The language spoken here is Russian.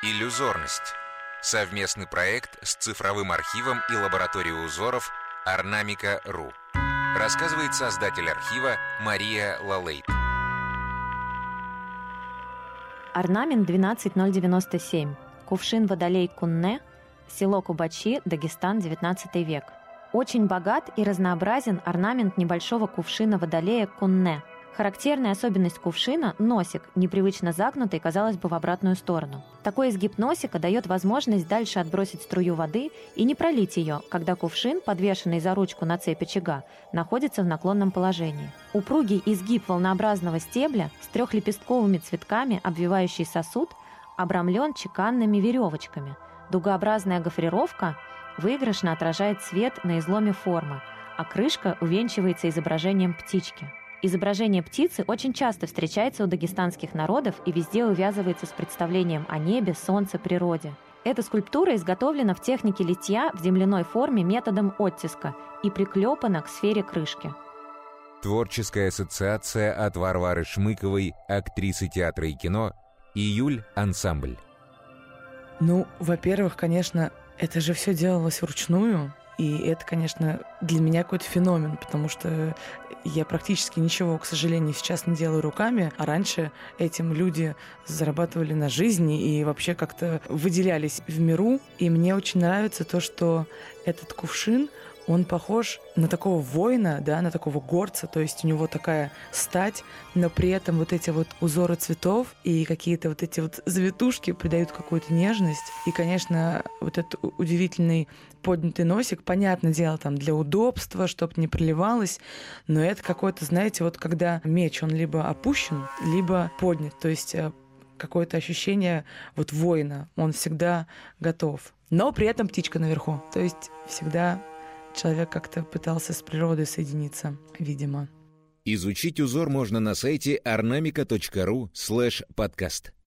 Иллюзорность. Совместный проект с цифровым архивом и лабораторией узоров Орнамика.ру. Рассказывает создатель архива Мария Лалейт. Орнамент 12097. Кувшин Водолей Кунне. Село Кубачи, Дагестан, 19 век. Очень богат и разнообразен орнамент небольшого кувшина Водолея Кунне – Характерная особенность кувшина – носик, непривычно загнутый, казалось бы, в обратную сторону. Такой изгиб носика дает возможность дальше отбросить струю воды и не пролить ее, когда кувшин, подвешенный за ручку на цепи очага, находится в наклонном положении. Упругий изгиб волнообразного стебля с трехлепестковыми цветками, обвивающий сосуд, обрамлен чеканными веревочками. Дугообразная гофрировка выигрышно отражает свет на изломе формы, а крышка увенчивается изображением птички – Изображение птицы очень часто встречается у дагестанских народов и везде увязывается с представлением о небе, солнце, природе. Эта скульптура изготовлена в технике литья в земляной форме методом оттиска и приклепана к сфере крышки. Творческая ассоциация от Варвары Шмыковой, актрисы театра и кино, июль ансамбль. Ну, во-первых, конечно, это же все делалось вручную. И это, конечно, для меня какой-то феномен, потому что я практически ничего, к сожалению, сейчас не делаю руками, а раньше этим люди зарабатывали на жизни и вообще как-то выделялись в миру. И мне очень нравится то, что этот кувшин, он похож на такого воина, да, на такого горца, то есть у него такая стать, но при этом вот эти вот узоры цветов и какие-то вот эти вот завитушки придают какую-то нежность. И, конечно, вот этот удивительный поднятый носик, понятное дело, там для удобства, чтобы не проливалось, но это какой-то, знаете, вот когда меч, он либо опущен, либо поднят, то есть э, какое-то ощущение вот воина, он всегда готов. Но при этом птичка наверху, то есть всегда человек как-то пытался с природой соединиться, видимо. Изучить узор можно на сайте ornamica.ru слэш подкаст.